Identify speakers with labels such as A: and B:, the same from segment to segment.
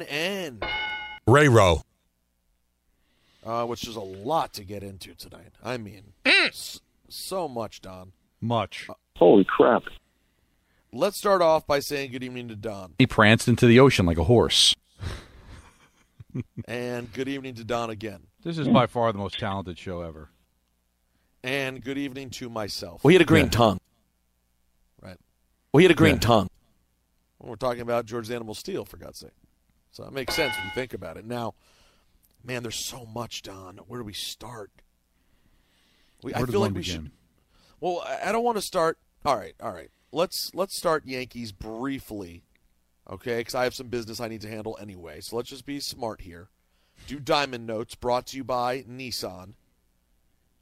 A: ENN,
B: Ray Rowe.
A: uh, which is a lot to get into tonight. I mean, s- so much, Don.
B: Much.
C: Holy crap.
A: Let's start off by saying good evening to Don,
B: He pranced into the ocean like a horse.
A: and good evening to Don again,
B: This is by far the most talented show ever.
A: and good evening to myself.
D: Well, he had a green
B: Yeah.
D: tongue.
A: Right.
D: Well, he had a green
B: Yeah.
D: tongue.
A: When we're talking about George the Animal Steele, for God's sake. So that makes sense when you think about it. Now, man, there's so much, Don. Where do we start? We,
B: Where
A: I feel like we
B: begin?
A: should. Well, I don't want to start. All right, all right. Let's let's start Yankees briefly, okay? Because I have some business I need to handle anyway. So let's just be smart here. Do Diamond Notes brought to you by Nissan,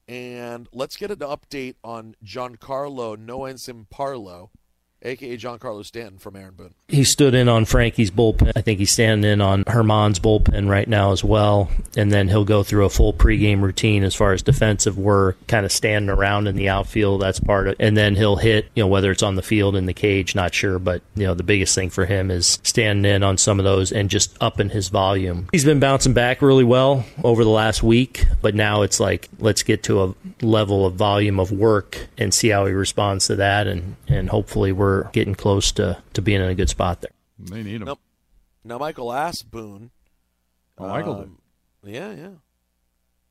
A: and let's get an update on Giancarlo Noensim aka Giancarlo Stanton from Aaron Boone.
E: He stood in on Frankie's bullpen. I think he's standing in on Herman's bullpen right now as well. And then he'll go through a full pregame routine as far as defensive work, kind of standing around in the outfield. That's part of And then he'll hit, you know, whether it's on the field, in the cage, not sure. But, you know, the biggest thing for him is standing in on some of those and just upping his volume. He's been bouncing back really well over the last week, but now it's like, let's get to a level of volume of work and see how he responds to that. And, and hopefully we're getting close to, to being in a good spot there.
B: They need him.
A: Nope. Now, Michael asked Boone.
B: Oh, Michael
A: um, Yeah, yeah.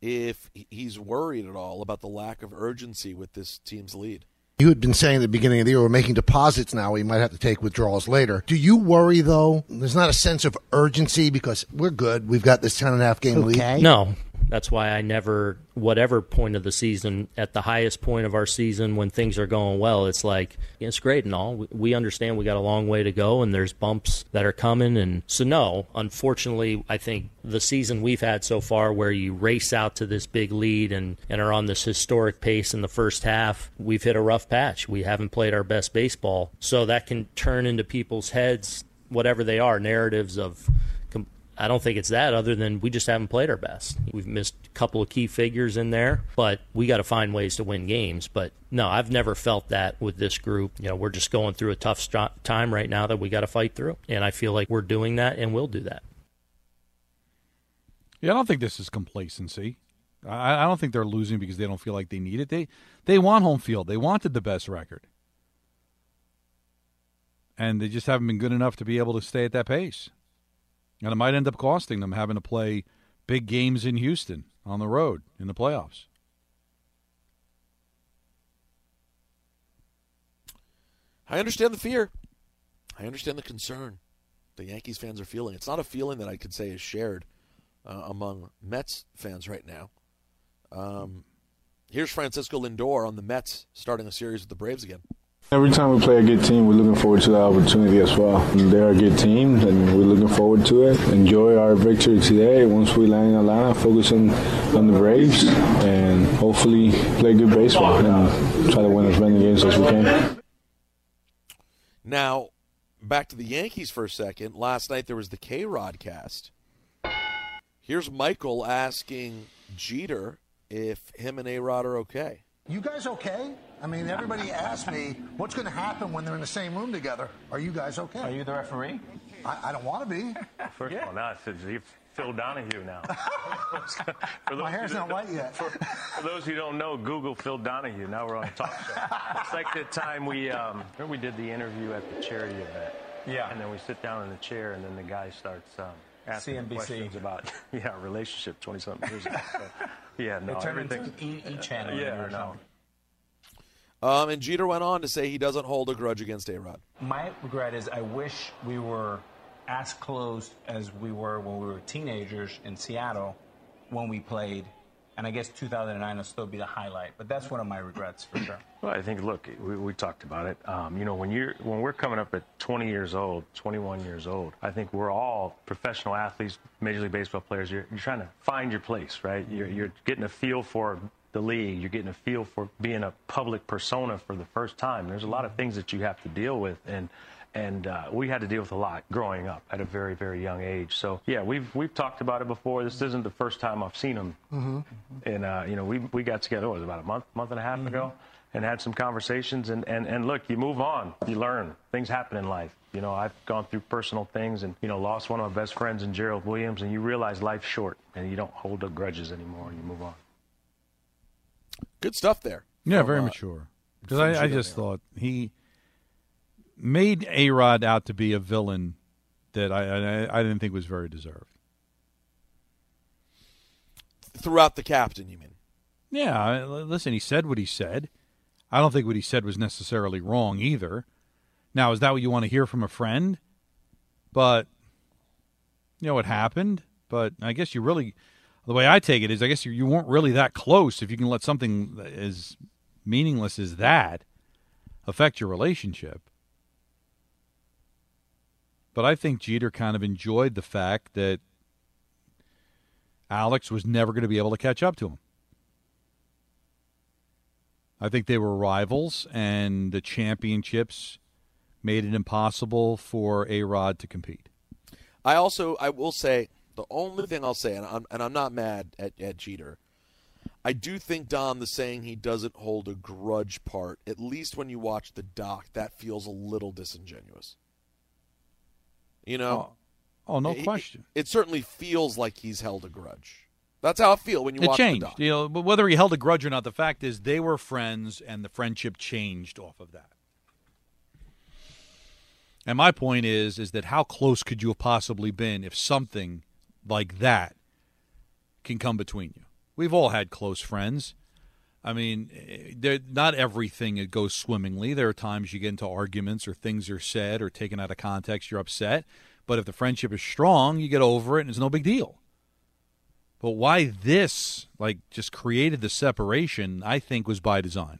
A: If he's worried at all about the lack of urgency with this team's lead.
F: You had been saying at the beginning of the year we're making deposits now. We might have to take withdrawals later. Do you worry though? There's not a sense of urgency because we're good. We've got this ten and a half game lead.
E: No, that's why I never, whatever point of the season, at the highest point of our season when things are going well, it's like, it's great and all. We- understand we got a long way to go and there's bumps that are coming. And so, no, unfortunately, I think the season we've had so far where you race out to this big lead and, and are on this historic pace in the first half, we've hit a rough patch. We haven't played our best baseball. So that can turn into people's heads, whatever they are, narratives of, I don't think it's that other than we just haven't played our best. We've missed a couple of key figures in there, but we got to find ways to win games. But no, I've never felt that with this group. You know, we're just going through a tough st- time right now that we got to fight through. And I feel like we're doing that and we'll do that.
B: Yeah, I don't think this is complacency. I, I don't think they're losing because they don't feel like they need it. They they want home field. They wanted the best record, and they just haven't been good enough to be able to stay at that pace. And it might end up costing them having to play big games in Houston on the road in the playoffs.
A: I understand the fear. I understand the concern the Yankees fans are feeling. It's not a feeling that I could say is shared uh, among Mets fans right now. Um, here's Francisco Lindor on the Mets starting a series with the Braves again.
G: Every time we play a good team, we're looking forward to that opportunity as well. And they're a good team, and we're looking forward to it. Enjoy our victory today. Once we land in Atlanta, focus on, on the Braves, and hopefully play good baseball and try to win as many games as we can.
A: Now, back to the Yankees for a second. Last night there was the KayRod Cast. Here's Michael asking Jeter if him and A Rod are okay.
F: You guys okay? I mean, everybody asked me what's going to happen when they're in the same room together. Are you guys okay? Are you the referee? I, I don't want to be.
H: First of all, now it's you're Phil Donahue now. For
F: My hair's not white yet.
H: For, for those who don't know, Google Phil Donahue. Now we're on a talk show. it's like the time we um, we did the interview at the charity event. Yeah. And then we sit down in the chair, and then the guy starts um, asking
D: CNBC.
H: questions about yeah relationship twenty something years ago. So, yeah, no,
D: It turned into
H: everything.
D: E- E channel
H: Yeah,
D: or
H: no.
D: Something.
A: Um, and Jeter went on to say he doesn't hold a grudge against A Rod.
D: My regret is I wish we were as close as we were when we were teenagers in Seattle when we played. And I guess 2009 will still be the highlight. But that's one of my regrets for sure.
H: Well, I think look, we, we talked about it. Um, you know, when you're when we're coming up at 20 years old, 21 years old, I think we're all professional athletes, Major League Baseball players. You're, you're trying to find your place, right? You're, you're getting a feel for the league. You're getting a feel for being a public persona for the first time. There's a lot of things that you have to deal with, and and uh, we had to deal with a lot growing up at a very very young age. So yeah, we've we've talked about it before. This isn't the first time I've seen him
F: Mm-hmm.
H: and uh, you know we we got together what, it was about a month month and a half ago and had some conversations and, and and look you move on you learn things happen in life you know I've gone through personal things and you know lost one of my best friends in Gerald Williams and you realize life's short and you don't hold the grudges anymore you move on
A: Good stuff there.
B: Yeah,
A: from,
B: very
A: uh,
B: mature. Because I, I just thought he made A Rod out to be a villain that I, I I didn't think was very deserved.
A: throughout the captain. You mean?
B: Yeah, listen, he said what he said. I don't think what he said was necessarily wrong either. Now, is that what you want to hear from a friend? But you know what happened. But I guess you really, the way I take it is, I guess you, you weren't really that close. If you can let something as meaningless as that affect your relationship. But I think Jeter kind of enjoyed the fact that Alex was never going to be able to catch up to him. I think they were rivals, and the championships made it impossible for A Rod to compete.
A: I also I will say the only thing I'll say, and I'm and I'm not mad at, at Jeter. I do think Don the saying he doesn't hold a grudge part, at least when you watch the doc, that feels a little disingenuous. You know?
B: Oh, oh, no
A: It-
B: question.
A: It, certainly feels like he's held a grudge. That's how I feel when you
B: It
A: watch
B: changed.
A: the doc.
B: You know, but whether he held a grudge or not, the fact is they were friends, and the friendship changed off of that. And my point is, is that how close could you have possibly been if something like that can come between you? We've all had close friends. I mean, not everything goes swimmingly. There are times you get into arguments or things are said or taken out of context. You're upset, but if the friendship is strong, you get over it and it's no big deal. But why this like just created the separation, I think was by design.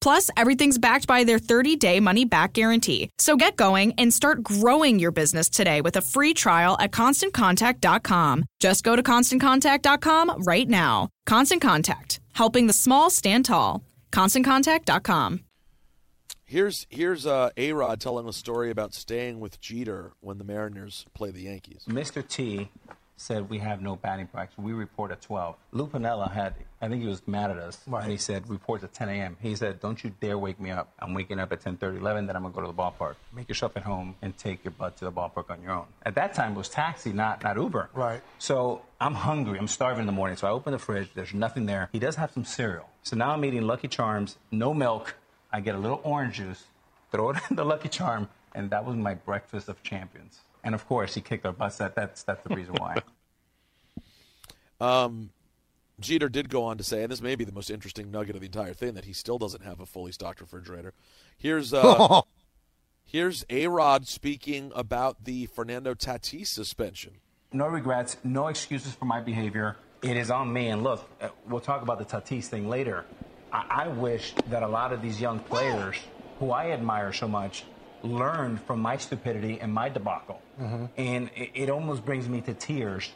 I: Plus, everything's backed by their 30 day money back guarantee. So get going and start growing your business today with a free trial at constantcontact.com. Just go to constantcontact.com right now. Constant Contact, helping the small stand tall. ConstantContact.com.
A: Here's here's uh, A Rod telling a story about staying with Jeter when the Mariners play the Yankees.
D: Mr. T said we have no batting practice. We report at 12. Lou Piniella had, I think he was mad at us, Right. and he said report at 10 a.m. He said, don't you dare wake me up. I'm waking up at 10:30, 11, then I'm gonna go to the ballpark. Make yourself at home and take your butt to the ballpark on your own. At that time, it was taxi, not not Uber. Right. So I'm hungry. I'm starving in the morning. So I open the fridge. There's nothing there. He does have some cereal. So now I'm eating Lucky Charms, no milk. I get a little orange juice, throw it in the Lucky Charm, and that was my breakfast of champions. And of course, he kicked our butts. That, that's that's the reason why.
A: Um, Jeter did go on to say, and this may be the most interesting nugget of the entire thing, that he still doesn't have a fully stocked refrigerator. Here's uh, here's A Rod speaking about the Fernando Tatis suspension.
D: No regrets, no excuses for my behavior. it is on me. And look, uh, we'll talk about the Tatis thing later. I, I wish that a lot of these young players who I admire so much learned from my stupidity and my debacle.
F: Mm-hmm.
D: And it, it almost brings me to tears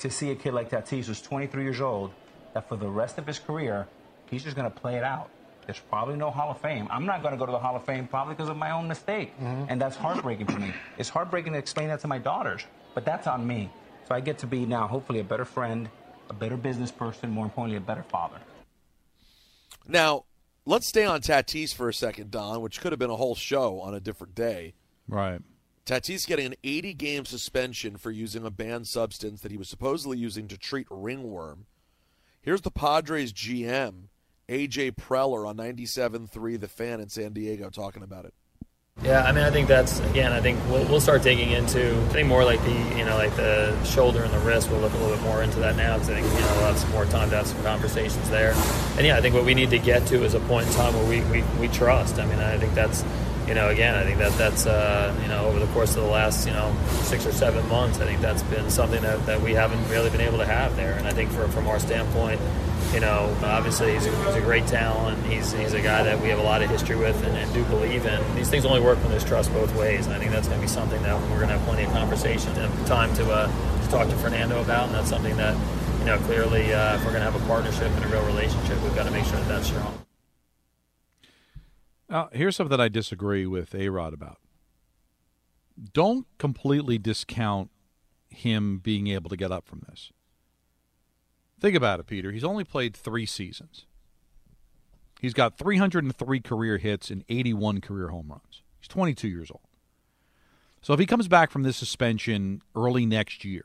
D: to see a kid like Tatis, who's 23 years old, that for the rest of his career, he's just going to play it out. There's probably no Hall of Fame. I'm not going to go to the Hall of Fame probably because of my own mistake. Mm-hmm. And that's heartbreaking for me. It's heartbreaking to explain that to my daughters, but that's on me. So I get to be now, hopefully, a better friend, a better business person, more importantly, a better father.
A: Now, let's stay on Tatis for a second, Don, which could have been a whole show on a different day.
B: Right.
A: Tatis getting an 80 game suspension for using a banned substance that he was supposedly using to treat ringworm. Here's the Padres GM, AJ Preller, on 97.3 The Fan in San Diego, talking about it.
J: Yeah, I mean, I think that's again. I think we'll, we'll start digging into. I think more like the you know like the shoulder and the wrist. We'll look a little bit more into that now because I think you know we'll have some more time to have some conversations there. And yeah, I think what we need to get to is a point in time where we, we, we trust. I mean, I think that's you know again, I think that that's uh, you know over the course of the last you know six or seven months, I think that's been something that, that we haven't really been able to have there. And I think for, from our standpoint, you know, obviously he's a, he's a great talent. He's, he's a guy that we have a lot of history with and, and do believe in. These things only work when there's trust both ways. And I think that's going to be something that we're going to have plenty of conversations and time to, uh, to talk to Fernando about. And that's something that, you know, clearly uh, if we're going to have a partnership and a real relationship, we've got to make sure that that's strong.
B: Now, here's something I disagree with A Rod about. Don't completely discount him being able to get up from this. Think about it, Peter. He's only played three seasons. He's got 303 career hits and 81 career home runs. He's 22 years old. So if he comes back from this suspension early next year,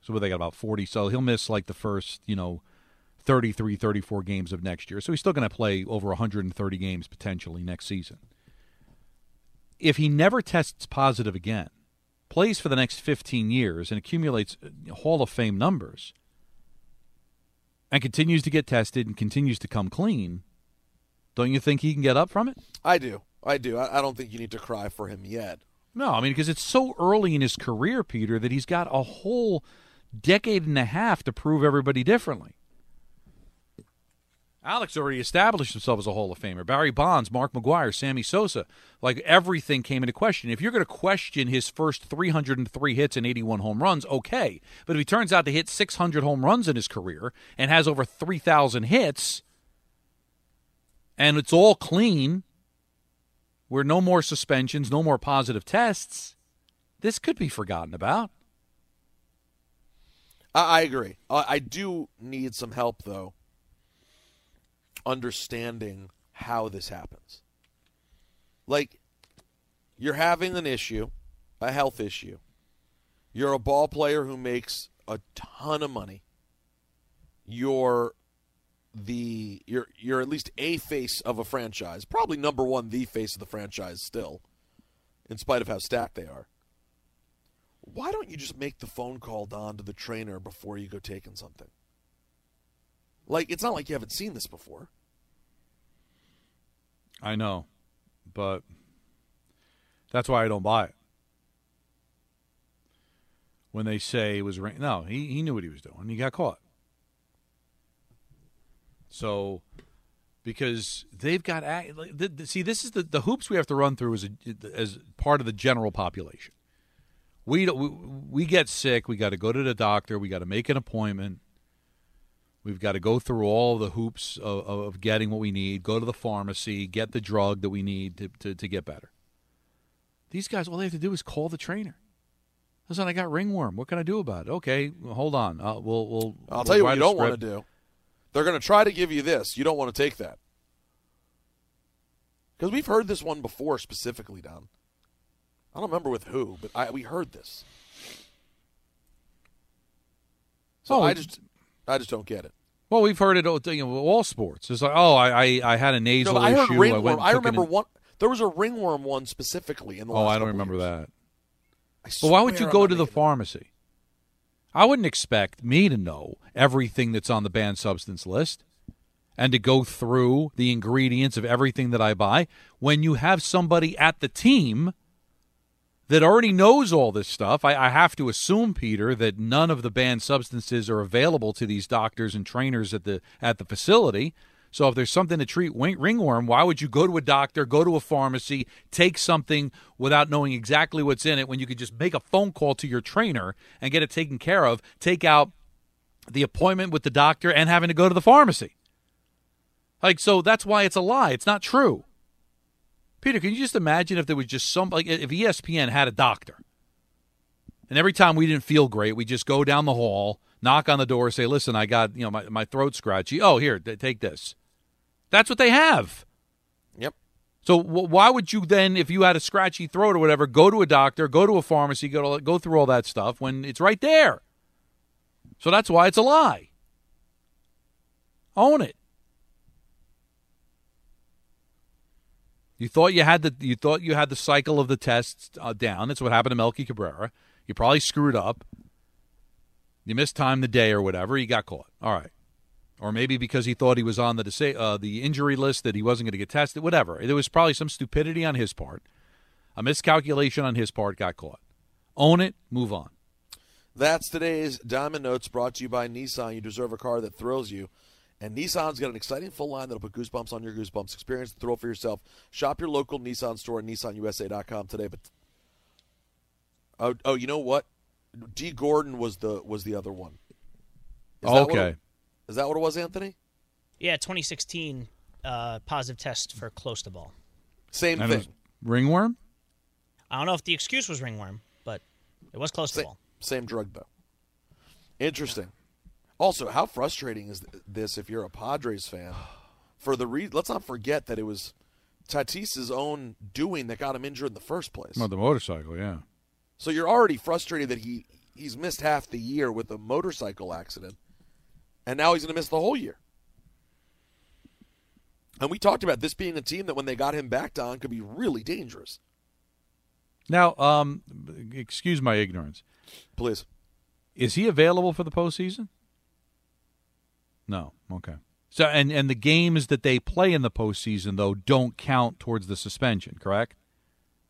B: so they got about 40, so he'll miss like the first, you know, 33, 34 games of next year. So he's still going to play over 130 games potentially next season. If he never tests positive again, plays for the next 15 years, and accumulates uh, Hall of Fame numbers, and continues to get tested and continues to come clean, don't you think he can get up from it?
A: I do. I do. I, I don't think you need to cry for him yet.
B: No, I mean, because it's so early in his career, Peter, that he's got a whole decade and a half to prove everybody differently. Alex already established himself as a Hall of Famer. Barry Bonds, Mark McGwire, Sammy Sosa, like everything came into question. If you're going to question his first 303 hits and 81 home runs, okay. But if he turns out to hit 600 home runs in his career and has over 3,000 hits, and it's all clean, where no more suspensions, no more positive tests, this could be forgotten about.
A: I, agree. I do need some help, though, understanding how this happens. Like, you're having an issue, a health issue. You're a ball player who makes a ton of money. You're the you're you're at least a face of a franchise, probably number one, the face of the franchise still, in spite of how stacked they are. Why don't you just make the phone call Don to the trainer before you go taking something? Like it's not like you haven't seen this before.
B: I know, but that's why I don't buy it. When they say it was rain, no, he he knew what he was doing. He got caught. So, because they've got see, this is the the hoops we have to run through as a, as part of the general population. We, we we get sick, we got to go to the doctor, we got to make an appointment. We've got to go through all the hoops of, of, getting what we need, go to the pharmacy, get the drug that we need to, to, to get better. These guys, all they have to do is call the trainer. Listen, I got ringworm. What can I do about it? Okay, hold on. Uh, we'll, we'll.
A: I'll
B: we'll
A: tell you what you don't want to do. They're going to try to give you this. You don't want to take that. Because we've heard this one before specifically, Don. I don't remember with who, but I, we heard this. So
B: oh,
A: I just I just don't get it.
B: Well, we've heard it you know, all sports. It's like, oh, I I, I had a nasal
A: no, I heard
B: issue.
A: Ringworm.
B: I,
A: I remember one. There was a ringworm one specifically in the.
B: Oh,
A: I
B: don't remember
A: years.
B: that.
A: I
B: well, why would you go to the pharmacy? I wouldn't expect me to know everything that's on the banned substance list and to go through the ingredients of everything that I buy when you have somebody at the team that already knows all this stuff. I, I have to assume, Peter, that none of the banned substances are available to these doctors and trainers at the at the facility. So if there's something to treat ringworm, why would you go to a doctor, go to a pharmacy, take something without knowing exactly what's in it when you could just make a phone call to your trainer and get it taken care of, take out the appointment with the doctor and having to go to the pharmacy? Like so that's why it's a lie. It's not true. Peter, can you just imagine if there was just some like if ESPN had a doctor and every time we didn't feel great, we just go down the hall, knock on the door, say, "Listen, I got, you know, my my throat scratchy. Oh, here, take this." That's what they have.
A: Yep.
B: So w- why would you then, if you had a scratchy throat or whatever, go to a doctor, go to a pharmacy, go to, go through all that stuff when it's right there? So that's why it's a lie. Own it. You thought you had the you thought you had the cycle of the tests uh, down. That's what happened to Melky Cabrera. You probably screwed up. You missed time the day or whatever. You got caught. All right or maybe because he thought he was on the disa- uh, the injury list that he wasn't going to get tested. Whatever. There was probably some stupidity on his part, a miscalculation on his part. Got caught. Own it. Move on.
A: That's today's Diamond Notes brought to you by Nissan. You deserve a car that thrills you. And Nissan's got an exciting full line that'll put goosebumps on your goosebumps. Experience the thrill for yourself. Shop your local Nissan store at nissanusa.com today. But oh, oh, you know what? Dee Gordon was the was the other one.
B: Is okay.
A: Is that what it was, Anthony?
K: Yeah, 2016 uh, positive test for clostebol.
A: Same
B: And
A: thing.
B: ringworm.
K: I don't know if the excuse was ringworm, but it was close
A: Same, to ball. same drug though. Interesting. Also, how frustrating is this if you're a Padres fan? For the re- let's not forget that it was Tatis's own doing that got him injured in the first place.
B: Well, the motorcycle, yeah.
A: So you're already frustrated that he he's missed half the year with a motorcycle accident, and now he's going to miss the whole year. And we talked about this being a team that when they got him back, Don, could be really dangerous.
B: Now, um, excuse my ignorance.
A: Please.
B: Is he available for the postseason? No. Okay. So, and and the games that they play in the postseason though don't count towards the suspension, correct?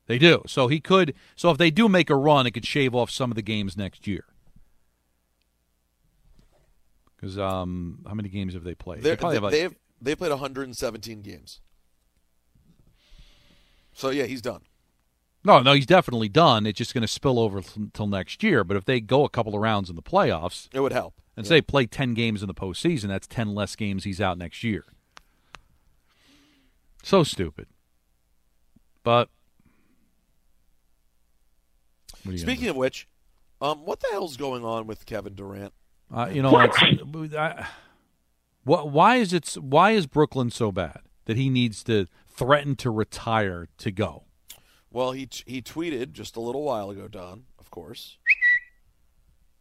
B: They do. So he could. So if they do make a run, it could shave off some of the games next year. Because um, how many games have they played? They have like-
A: they have they played 117 games. So yeah, he's done.
B: No, no, he's definitely done. It's just going to spill over until next year. But if they go a couple of rounds in the playoffs,
A: It would help.
B: And
A: Yeah.
B: say play ten games in the postseason, that's ten less games he's out next year. So stupid. But what are you gonna
A: Speaking of which, um, what the hell's going on with Kevin Durant?
B: Uh, you know, it's, I, what? Why is it? Why is Brooklyn so bad that he needs to threaten to retire to go?
A: Well, he t- he tweeted just a little while ago, Don, of course.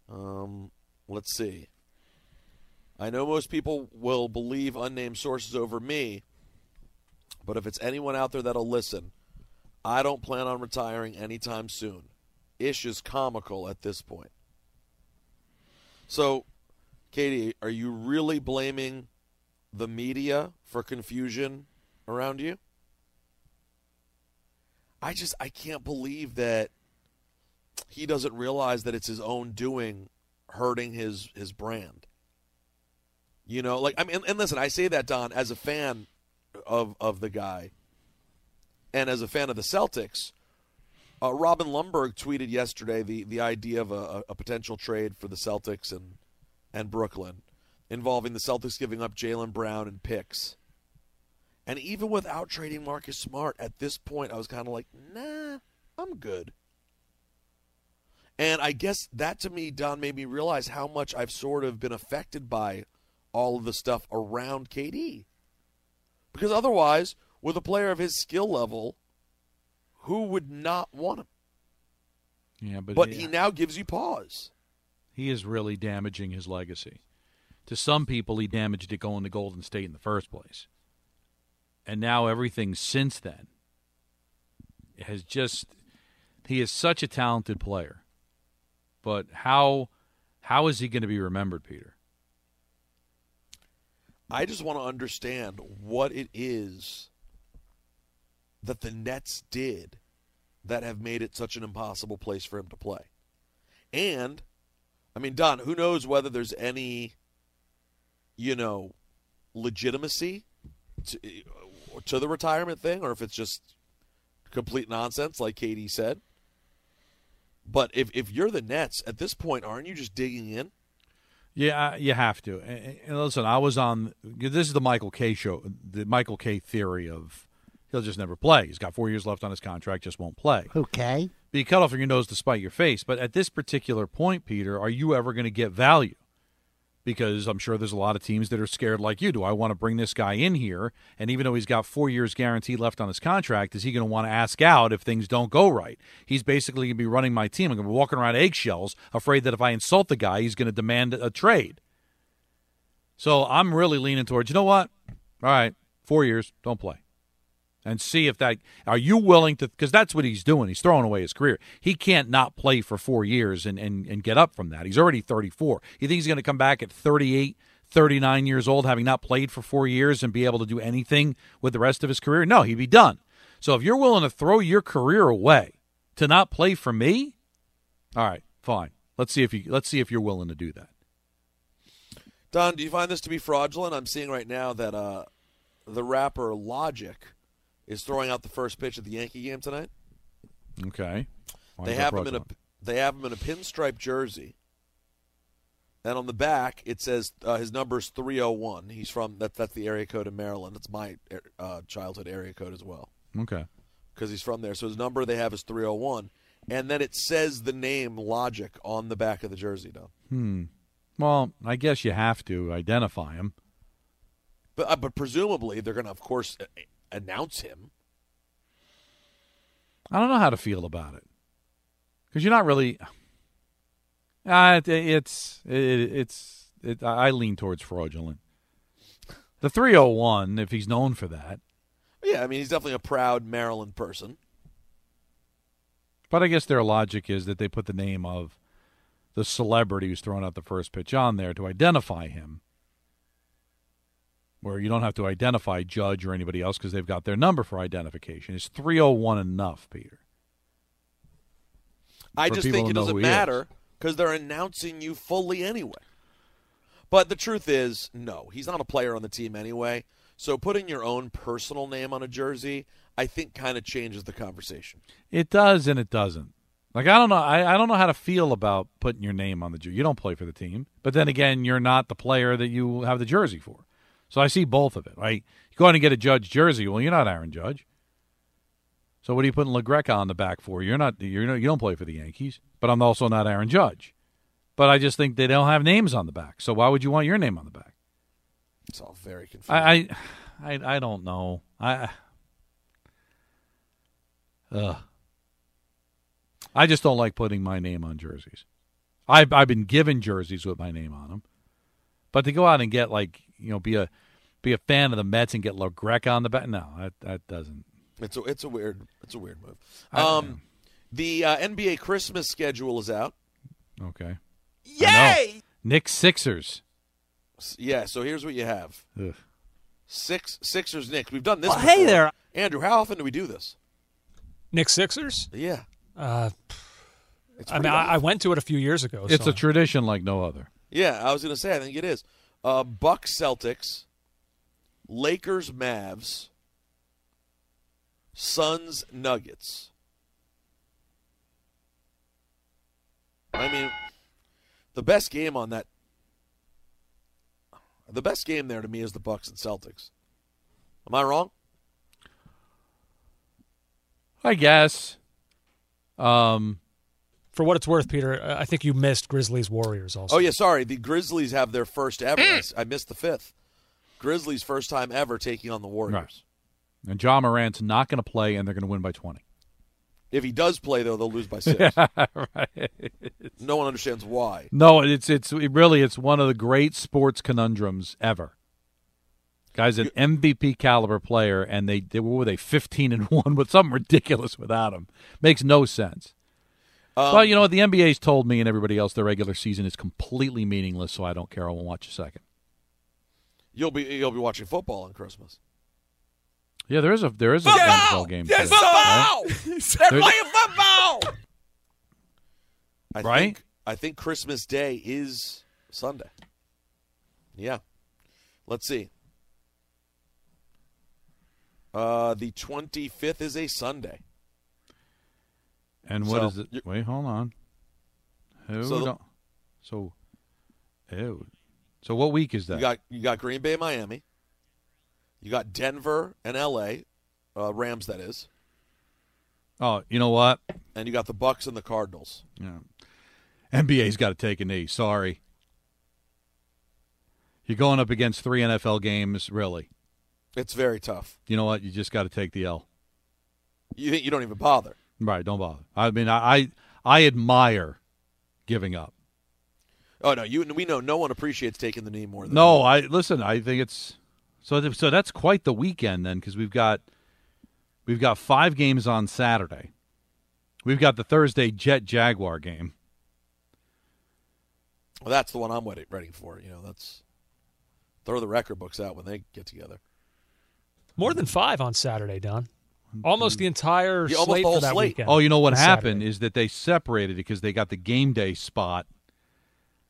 A: Um, let's see. I know most people will believe unnamed sources over me, but if it's anyone out there that'll listen, I don't plan on retiring anytime soon. Ish is comical at this point. So, KD, are you really blaming the media for confusion around you? I just I can't believe that he doesn't realize that it's his own doing hurting his his brand. You know, like I mean, and, listen, I say that Don as a fan of of the guy, and as a fan of the Celtics. Uh, Robin Lundberg tweeted yesterday the, the idea of a, a potential trade for the Celtics and and Brooklyn, involving the Celtics giving up Jaylen Brown and picks. And even without trading Marcus Smart at this point, I was kind of like, nah, I'm good. And I guess that to me, Don, made me realize how much I've sort of been affected by all of the stuff around KD. Because otherwise, with a player of his skill level, who would not want him?
B: Yeah, but,
A: But he now gives you pause.
B: he is really damaging his legacy. To some people, he damaged it going to Golden State in the first place, and now everything since then has just. He is such a talented player, but how how is he going to be remembered, Peter?
A: I just want to understand what it is that the Nets did that have made it such an impossible place for him to play. And, I mean, Don, who knows whether there's any, you know, legitimacy to, to the retirement thing or if it's just complete nonsense, like KD said. But if, if you're the Nets, at this point, aren't you just digging in?
B: Yeah, you have to. And, and listen, I was on. This is the Michael Kay show, the Michael Kay theory of he'll just never play. He's got four years left on his contract, just won't play.
F: Okay.
B: Be cut off from your nose to spite your face. But at this particular point, Peter, are you ever going to get value? Because I'm sure there's a lot of teams that are scared like you. Do I want to bring this guy in here? And even though he's got four years guaranteed left on his contract, is he going to want to ask out if things don't go right? He's basically going to be running my team. I'm going to be walking around eggshells, afraid that if I insult the guy, he's going to demand a trade. So I'm really leaning towards, you know what? All right, four years, don't play and see if that are you willing to because that's what he's doing. He's throwing away his career. He can't not play for four years and, and, and get up from that. He's already 34 you think he's going to come back at 38 39 years old having not played for four years and be able to do anything with the rest of his career? No he'd be done. So if you're willing to throw your career away to not play for me all right fine. Let's see if you let's see if you're willing to do that.
A: Don do you find this to be fraudulent? I'm seeing right now that uh the rapper Logic is throwing out the first pitch at the Yankee game tonight.
B: Okay.
A: Why they have him in a they have him in a pinstripe jersey. And on the back it says uh, his number is 301. He's from that that's the area code in Maryland. It's my uh, childhood area code as well.
B: Okay.
A: Cuz he's from there. So his number they have is 301 and then it says the name Logic on the back of the jersey though.
B: Hmm. Well, I guess you have to identify him.
A: But uh, but presumably they're going to of course announce him.
B: I don't know how to feel about it because you're not really. Uh, it, it's it, it's it, I lean towards fraudulent. The 301, if he's known for that.
A: Yeah, I mean he's definitely a proud Maryland person.
B: But I guess their logic is that they put the name of the celebrity who's throwing out the first pitch on there to identify him where you don't have to identify Judge or anybody else because they've got their number for identification. Is 301 enough, Peter?
A: I just think it doesn't matter because they're announcing you fully anyway. But the truth is, no, he's not a player on the team anyway. So putting your own personal name on a jersey, I think, kind of changes the conversation.
B: It does and it doesn't. Like I don't know, I, I don't know how to feel about putting your name on the jersey. You don't play for the team, but then again, you're not the player that you have the jersey for. So I see both of it, right? You go out and get a Judge jersey. Well, you're not Aaron Judge. So what are you putting LaGreca on the back for? You're not. You're not, you don't play for the Yankees, but I'm also not Aaron Judge. But I just think they don't have names on the back. So why would you want your name on the back?
A: It's all very confusing.
B: I I, I, I don't know. I. Uh, I just don't like putting my name on jerseys. I've I've been given jerseys with my name on them, but to go out and get like you know be a be a fan of the Mets and get LaGreca on the back. No, that that doesn't.
A: It's a it's a weird it's a weird move. Um, the uh, NBA Christmas schedule is out.
B: Okay.
A: Yay!
B: Knicks Sixers.
A: Yeah. So here's what you have.
B: Ugh.
A: Six Sixers Knicks. We've done this.
K: Well, hey there.
A: Andrew. How often do we do this?
K: Nick Sixers.
A: Yeah.
K: Uh,
A: It's
K: I mean, I, I went to it a few years ago.
B: It's
K: so.
B: a tradition like no other.
A: Yeah, I was going to say I think it is. Uh, Bucks Celtics, Lakers Mavs, Suns Nuggets. I mean, the best game on that. The best game there to me is the Bucks and Celtics. Am I wrong?
B: I guess. Um,
K: For what it's worth, Peter, I think you missed Grizzlies Warriors also.
A: Oh yeah, sorry. The Grizzlies have their first ever. I missed the fifth. Grizzlies first time ever taking on the Warriors.
B: and Ja Morant's not going to play, and they're going to win by twenty.
A: If he does play, though, they'll lose by six.
B: right.
A: No one understands why.
B: No, it's it's it really it's one of the great sports conundrums ever. Guy's an MVP caliber player, and they, they what were they fifteen and one with something ridiculous without him. Makes no sense.
A: Um,
B: well, you know what the NBA's told me and everybody else, the regular season is completely meaningless, so I don't care. I won't watch a second.
A: You'll be you'll be watching football on Christmas.
B: Yeah, there is a there is a
A: Football!
B: Game.
A: Yes,
B: today,
A: football!
B: right?
A: They're playing football. I
B: Right?
A: Think, I think Christmas Day is Sunday. Yeah. Let's see. Uh, the 25th is a Sunday.
B: And what
A: So,
B: is it? Wait, hold on. Who
A: So the-
B: so, ew. So what week is that?
A: You got you got Green Bay, Miami. You got Denver and L.A. Uh, Rams, that is,
B: oh, you know what?
A: and you got the Bucs and the Cardinals.
B: Yeah. NBA's got to take a knee. Sorry. You're going up against three NFL games, really.
A: It's very tough.
B: You know what? You just got to take the L.
A: You think you don't even bother?
B: Right, don't bother. I mean, I I, I admire giving up.
A: Oh no, you we know no one appreciates taking the knee more than
B: No, I listen. I think it's so. th- So that's quite the weekend then, because we've got we've got five games on Saturday. We've got the Thursday Jet Jaguar game.
A: Well, that's the one I'm ready, ready for. You know, that's throw the record books out when they get together.
L: More than five on Saturday, Don. Almost the entire
A: Yeah, almost
L: slate
A: the whole
L: for that
A: slate.
L: weekend.
B: Oh, you know what happened
L: Saturday.
B: is that they separated it because they got the game day spot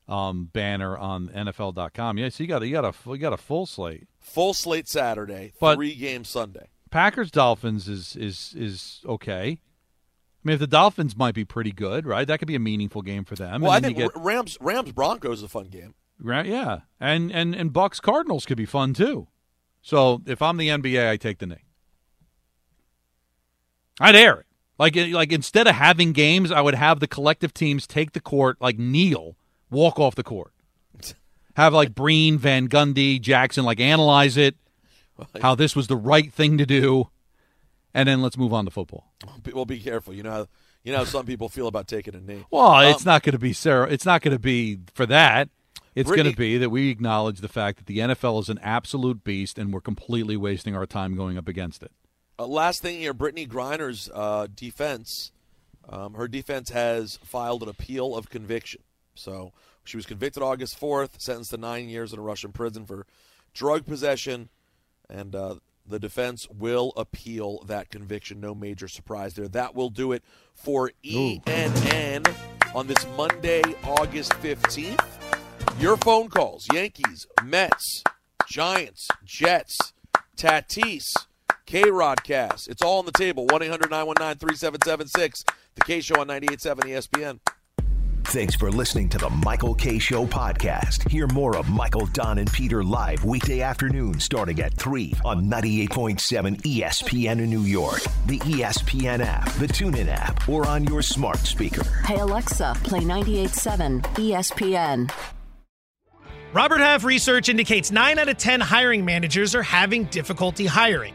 B: um, banner on NFL.com. Yeah, so you got you got a you got a full slate.
A: Full slate Saturday,
B: But-
A: three games Sunday.
B: Packers Dolphins is is is okay. I mean, if the Dolphins might be pretty good, right? That could be a meaningful game for them.
A: well, I
B: and then
A: think
B: get,
A: Rams Rams Broncos is a fun game.
B: Right, yeah, and and and Bucs Cardinals could be fun too. So if I'm the NBA, I take the knee. I'd air it. Like like instead of having games, I would have the collective teams take the court, like kneel, walk off the court. Have like Breen, Van Gundy, Jackson, like analyze it, how this was the right thing to do, and then let's move on to football.
A: Well, be careful. You know how you know how some people feel about taking a knee.
B: Well,
A: Um,
B: it's not going to be Sarah. It's not going to be for that. It's going to be that we acknowledge the fact that the NFL is an absolute beast, and we're completely wasting our time going up against it.
A: Uh, last thing here, Brittney Griner's uh, defense. Um, her defense has filed an appeal of conviction. So she was convicted August 4th, sentenced to nine years in a Russian prison for drug possession, and uh, the defense will appeal that conviction. No major surprise there. That will do it for ENN on this Monday, August 15th. Your phone calls Yankees, Mets, Giants, Jets, Tatis, KayRod Cast. It's all on the table. 1 800 919 3776. The Kay Show on 98.7 ESPN.
M: Thanks for listening to the Michael Kay Show podcast. Hear more of Michael, Don, and Peter live weekday afternoon starting at 3 on 98.7 ESPN in New York, the ESPN app, the TuneIn app, or on your smart speaker.
N: Hey Alexa, play 98.7 ESPN.
K: Robert Half research indicates 9 out of 10 hiring managers are having difficulty hiring.